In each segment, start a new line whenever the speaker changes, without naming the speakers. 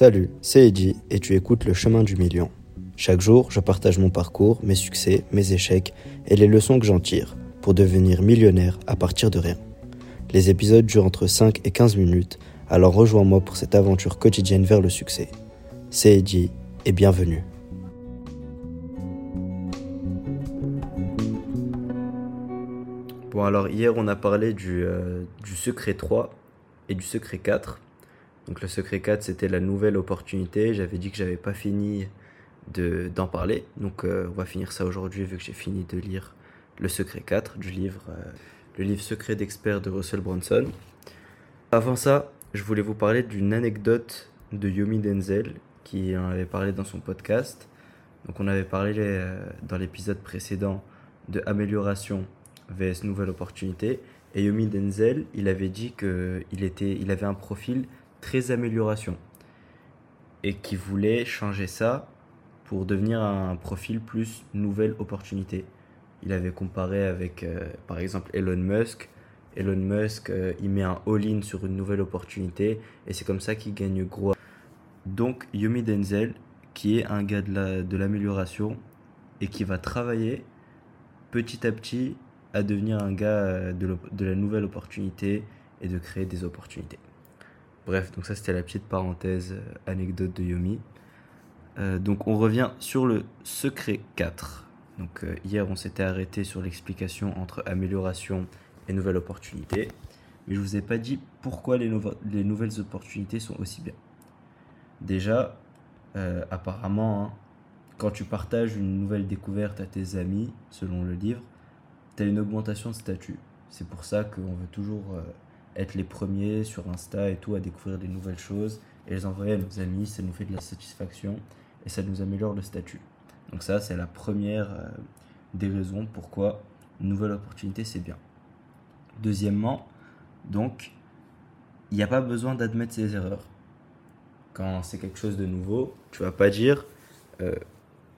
Salut, c'est Eddie et tu écoutes Le Chemin du Million. Chaque jour, je partage mon parcours, mes succès, mes échecs et les leçons que j'en tire pour devenir millionnaire à partir de rien. Les épisodes durent entre 5 et 15 minutes, alors rejoins-moi pour cette aventure quotidienne vers le succès. C'est Eddie et bienvenue. Bon alors hier on a parlé du, euh, du secret 3 et du secret 4. Donc le secret 4, c'était la nouvelle opportunité. J'avais dit que j'avais pas fini de, d'en parler. Donc euh, on va finir ça aujourd'hui vu que j'ai fini de lire le secret 4 du livre, euh, le livre Secret d'expert de Russell Brunson. Avant ça, je voulais vous parler d'une anecdote de Yomi Denzel qui en avait parlé dans son podcast. Donc on avait parlé euh, dans l'épisode précédent de amélioration vs nouvelle opportunité. Et Yomi Denzel, il avait dit qu'il il avait un profil très amélioration et qui voulait changer ça pour devenir un profil plus nouvelle opportunité. Il avait comparé avec euh, par exemple Elon Musk. Elon Musk, euh, il met un all-in sur une nouvelle opportunité et c'est comme ça qu'il gagne gros. Donc Yomi Denzel, qui est un gars de l'amélioration et qui va travailler petit à petit à devenir un gars euh, de la nouvelle opportunité et de créer des opportunités. Bref, donc ça c'était la petite parenthèse euh, anecdote de Yomi. Euh, donc on revient sur le secret 4. Donc euh, hier on s'était arrêté sur l'explication entre amélioration et nouvelle opportunité. Mais je vous ai pas dit pourquoi les, les nouvelles opportunités sont aussi bien. Déjà, apparemment, hein, quand tu partages une nouvelle découverte à tes amis, selon le livre, tu as une augmentation de statut. C'est pour ça qu'on veut toujours être les premiers sur Insta et tout à découvrir des nouvelles choses et les envoyer à nos amis, ça nous fait de la satisfaction et ça nous améliore le statut. Donc ça, c'est la première euh, des raisons pourquoi une nouvelle opportunité, c'est bien. Deuxièmement, donc, il n'y a pas besoin d'admettre ses erreurs. Quand c'est quelque chose de nouveau, tu vas pas dire euh,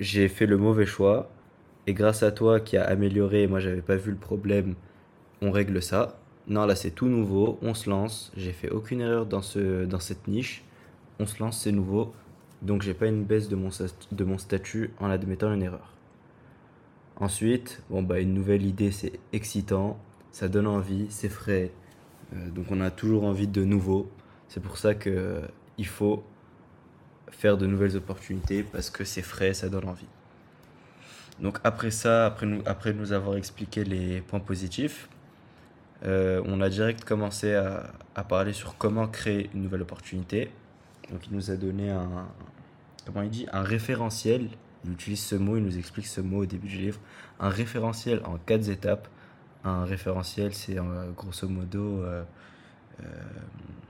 j'ai fait le mauvais choix et grâce à toi qui a amélioré, moi j'avais pas vu le problème, on règle ça. Non, là c'est tout nouveau, on se lance, j'ai fait aucune erreur dans, ce, dans cette niche, on se lance, c'est nouveau, donc j'ai pas une baisse de mon, statut en admettant une erreur. Ensuite, bon bah une nouvelle idée c'est excitant, ça donne envie, c'est frais, euh, donc on a toujours envie de nouveau. C'est pour ça que euh, il faut faire de nouvelles opportunités parce que c'est frais, ça donne envie. Donc après ça, nous, après nous avoir expliqué les points positifs, euh, on a direct commencé à, parler sur comment créer une nouvelle opportunité. Donc il nous a donné un, comment il dit, un référentiel. Il utilise ce mot, il nous explique ce mot au début du livre. Un référentiel en quatre étapes. Un référentiel, c'est euh, grosso modo euh,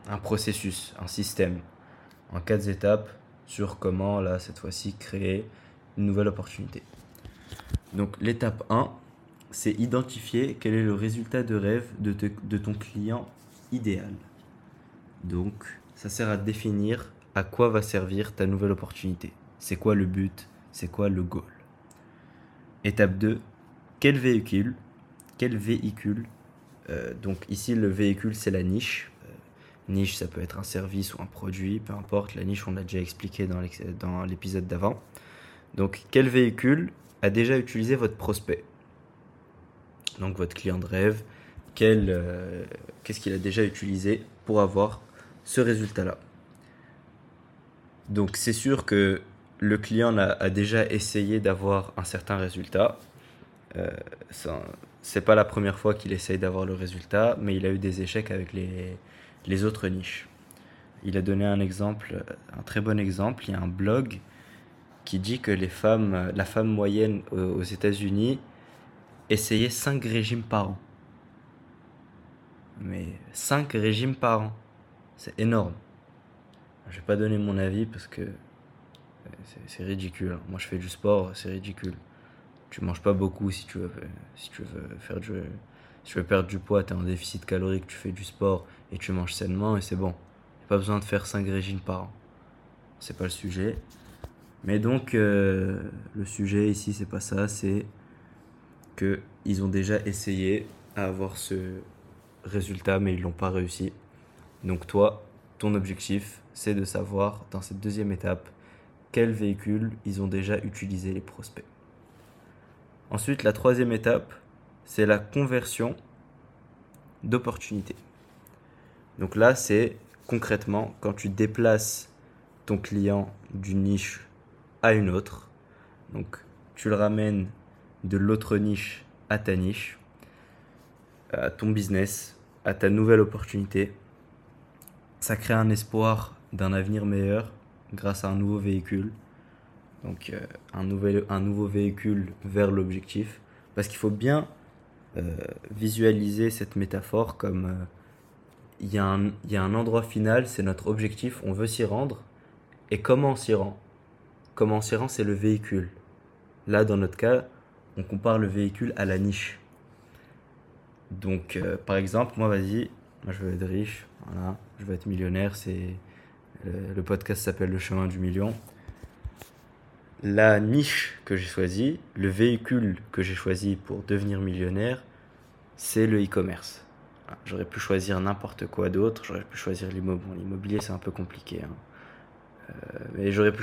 un processus, un système en quatre étapes sur comment, là, cette fois-ci, créer une nouvelle opportunité. Donc l'étape 1, c'est identifier quel est le résultat de rêve de, ton client idéal. Donc, ça sert à définir à quoi va servir ta nouvelle opportunité. C'est quoi le but? C'est quoi le goal? Étape 2, quel véhicule? Quel véhicule euh, Donc ici, le véhicule, c'est la niche. Euh, niche, ça peut être un service ou un produit, peu importe. La niche, on l'a déjà expliqué dans l'épisode d'avant. Donc, quel véhicule a déjà utilisé votre prospect? Donc votre client de rêve, euh, qu'est-ce qu'il a déjà utilisé pour avoir ce résultat-là. Donc c'est sûr que le client a, déjà essayé d'avoir un certain résultat. Euh, c'est pas la première fois qu'il essaye d'avoir le résultat, mais il a eu des échecs avec les, les autres niches. Il a donné un exemple, un très bon exemple. Il y a un blog qui dit que les femmes, la femme moyenne aux États-Unis essayer 5 régimes par an. Mais 5 régimes par an, c'est énorme. Je vais pas donner mon avis parce que c'est ridicule. Moi je fais du sport, c'est ridicule. Tu manges pas beaucoup si tu veux, si tu veux faire du, si tu veux perdre du poids, tu es en déficit calorique, tu fais du sport et tu manges sainement et c'est bon. a pas besoin de faire 5 régimes par an. C'est pas le sujet. Mais donc euh, le sujet ici c'est pas ça, c'est qu'ils ont déjà essayé à avoir ce résultat, mais ils l'ont pas réussi. Donc toi, ton objectif, c'est de savoir dans cette deuxième étape quel véhicule ils ont déjà utilisé les prospects. Ensuite, la troisième étape, c'est la conversion d'opportunités. Donc là, c'est concrètement quand tu déplaces ton client d'une niche à une autre. Donc tu le ramènes de l'autre niche à ta niche, à ton business, à ta nouvelle opportunité. Ça crée un espoir d'un avenir meilleur grâce à un nouveau véhicule. Donc euh, un, nouvel, un nouveau véhicule vers l'objectif. Parce qu'il faut bien euh, visualiser cette métaphore comme euh, il y, y, a un endroit final, c'est notre objectif, on veut s'y rendre. Et comment on s'y rend? Comment on s'y rend, c'est le véhicule. Là, dans notre cas, on compare le véhicule à la niche. Donc, euh, par exemple, moi, vas-y, moi, je veux être riche, voilà, je veux être millionnaire, c'est le podcast s'appelle Le chemin du million. La niche que j'ai choisie, le véhicule que j'ai choisi pour devenir millionnaire, c'est le e-commerce. J'aurais pu choisir n'importe quoi d'autre, j'aurais pu choisir l'immobilier. l'immobilier, c'est un peu compliqué. Hein. Euh, mais j'aurais pu,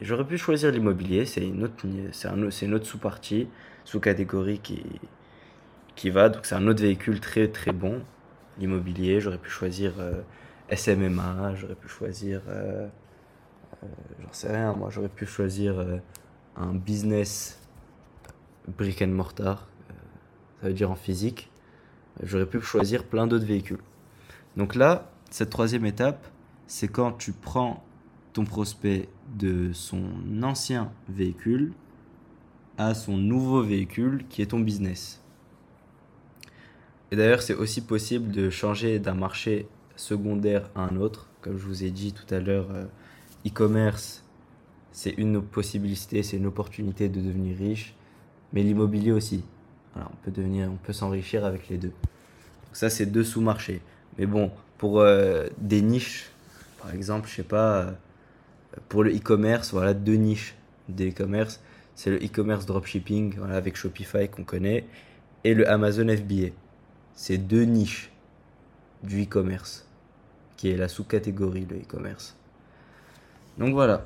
j'aurais pu choisir l'immobilier, c'est une autre, un, autre sous-partie, sous-catégorie qui, qui va. Donc c'est un autre véhicule très très bon, l'immobilier. J'aurais pu choisir euh, SMMA, j'aurais pu choisir, euh, j'en sais rien, moi j'aurais pu choisir un business brick and mortar, ça veut dire en physique. J'aurais pu choisir plein d'autres véhicules. Donc là, cette troisième étape, c'est quand tu prends ton prospect de son ancien véhicule à son nouveau véhicule qui est ton business. Et d'ailleurs, c'est aussi possible de changer d'un marché secondaire à un autre. Comme je vous ai dit tout à l'heure, euh, e-commerce, c'est une possibilité, c'est une opportunité de devenir riche. Mais l'immobilier aussi. on peut devenir, on peut s'enrichir avec les deux. ça, c'est deux sous-marchés. Mais bon, pour euh, des niches, par exemple, je sais pas, euh, pour le e-commerce, voilà deux niches des e-commerce. C'est le e-commerce dropshipping avec Shopify qu'on connaît et le Amazon FBA. C'est deux niches du e-commerce qui est la sous-catégorie de e-commerce. Donc voilà.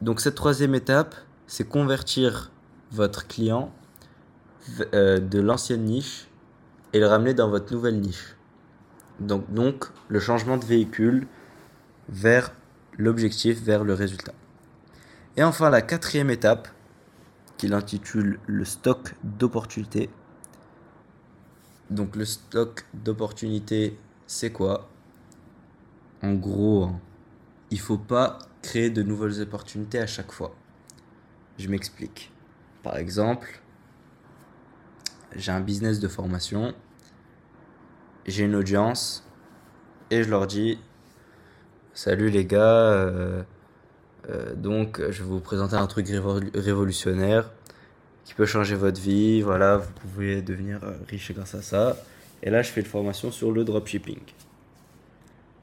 Donc cette troisième étape, c'est convertir votre client euh, de l'ancienne niche et le ramener dans votre nouvelle niche. Donc, donc le changement de véhicule vers l'objectif vers le résultat. Et enfin, la quatrième étape, qu'il intitule le stock d'opportunités. Donc le stock d'opportunités, c'est quoi? En gros, hein, il faut pas créer de nouvelles opportunités à chaque fois. Je m'explique. Par exemple, j'ai un business de formation, j'ai une audience, et je leur dis, Salut les gars, euh, euh, donc je vais vous présenter un truc révolutionnaire qui peut changer votre vie. Voilà, vous pouvez devenir euh, riche grâce à ça. Et là, je fais une formation sur le dropshipping.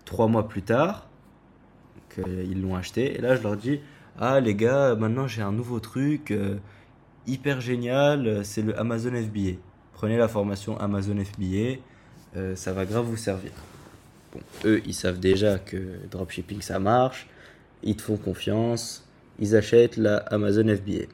Trois mois plus tard, ils l'ont acheté, et là, je leur dis Ah, les gars, maintenant j'ai un nouveau truc hyper génial, c'est le Amazon FBA. Prenez la formation Amazon FBA, ça va grave vous servir. Eux, ils savent déjà que dropshipping ça marche, ils te font confiance, ils achètent la Amazon FBA.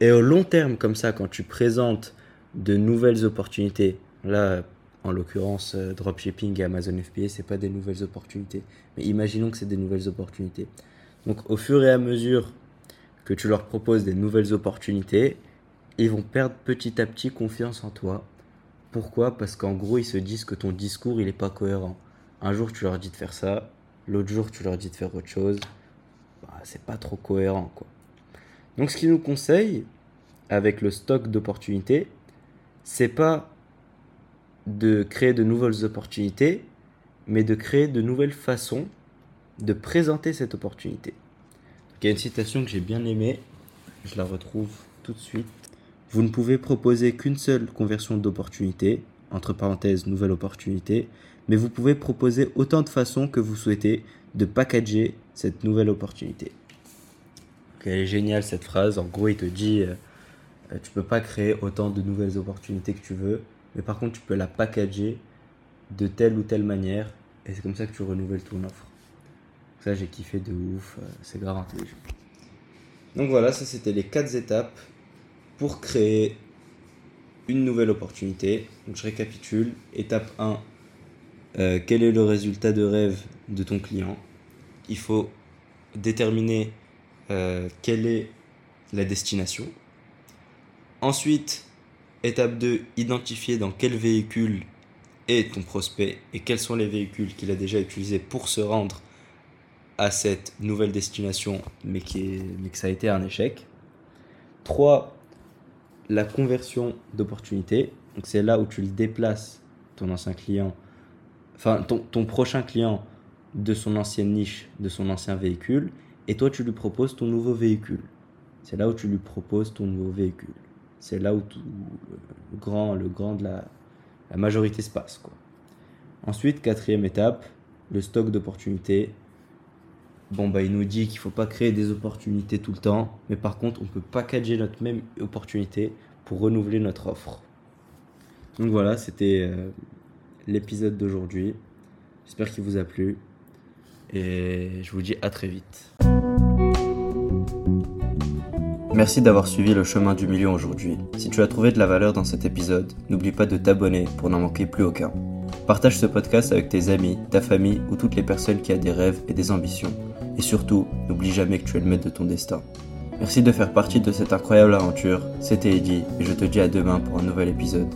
Et au long terme, comme ça, quand tu présentes de nouvelles opportunités, là, en l'occurrence, euh, dropshipping et Amazon FBA, c'est pas des nouvelles opportunités. Mais imaginons que c'est des nouvelles opportunités. Donc, au fur et à mesure que tu leur proposes des nouvelles opportunités, ils vont perdre petit à petit confiance en toi. Pourquoi? Parce qu'en gros, ils se disent que ton discours, il n'est pas cohérent. Un jour, tu leur dis de faire ça, l'autre jour, tu leur dis de faire autre chose. Bah, c'est pas trop cohérent, quoi. Donc, ce qu'ils nous conseille avec le stock d'opportunités, c'est pas de créer de nouvelles opportunités, mais de créer de nouvelles façons de présenter cette opportunité. il y a une citation que j'ai bien aimée, je la retrouve tout de suite. Vous ne pouvez proposer qu'une seule conversion d'opportunité, entre parenthèses, nouvelle opportunité, mais vous pouvez proposer autant de façons que vous souhaitez de packager cette nouvelle opportunité. elle est géniale cette phrase. En gros, il te dit euh, euh, tu peux pas créer autant de nouvelles opportunités que tu veux, mais par contre, tu peux la packager de telle ou telle manière, et c'est comme ça que tu renouvelles ton offre. ça, j'ai kiffé de ouf. euh, C'est grave intelligent. Donc voilà, ça c'était les quatre étapes pour créer une nouvelle opportunité. Donc je récapitule. Étape 1, euh, quel est le résultat de rêve de ton client? Il faut déterminer euh, quelle est la destination. Ensuite, étape 2, identifier dans quel véhicule est ton prospect et quels sont les véhicules qu'il a déjà utilisés pour se rendre à cette nouvelle destination, mais, qui est, mais que ça a été un échec. 3. La conversion d'opportunité. C'est là où tu le déplaces, ton ancien client, enfin ton, prochain client de son ancienne niche, de son ancien véhicule, et toi tu lui proposes ton nouveau véhicule. C'est là où tu lui proposes ton nouveau véhicule. C'est là où tout, le grand, le grand de la, majorité se passe. Ensuite, quatrième étape, le stock d'opportunités. Bon, bah, il nous dit qu'il faut pas créer des opportunités tout le temps, mais par contre, on peut packager notre même opportunité pour renouveler notre offre. Donc voilà, c'était euh, l'épisode d'aujourd'hui. J'espère qu'il vous a plu. Et je vous dis à très vite. Merci d'avoir suivi le chemin du million aujourd'hui. Si tu as trouvé de la valeur dans cet épisode, n'oublie pas de t'abonner pour n'en manquer plus aucun. Partage ce podcast avec tes amis, ta famille ou toutes les personnes qui ont des rêves et des ambitions. Et surtout, n'oublie jamais que tu es le maître de ton destin. Merci de faire partie de cette incroyable aventure. C'était Eddie et je te dis à demain pour un nouvel épisode.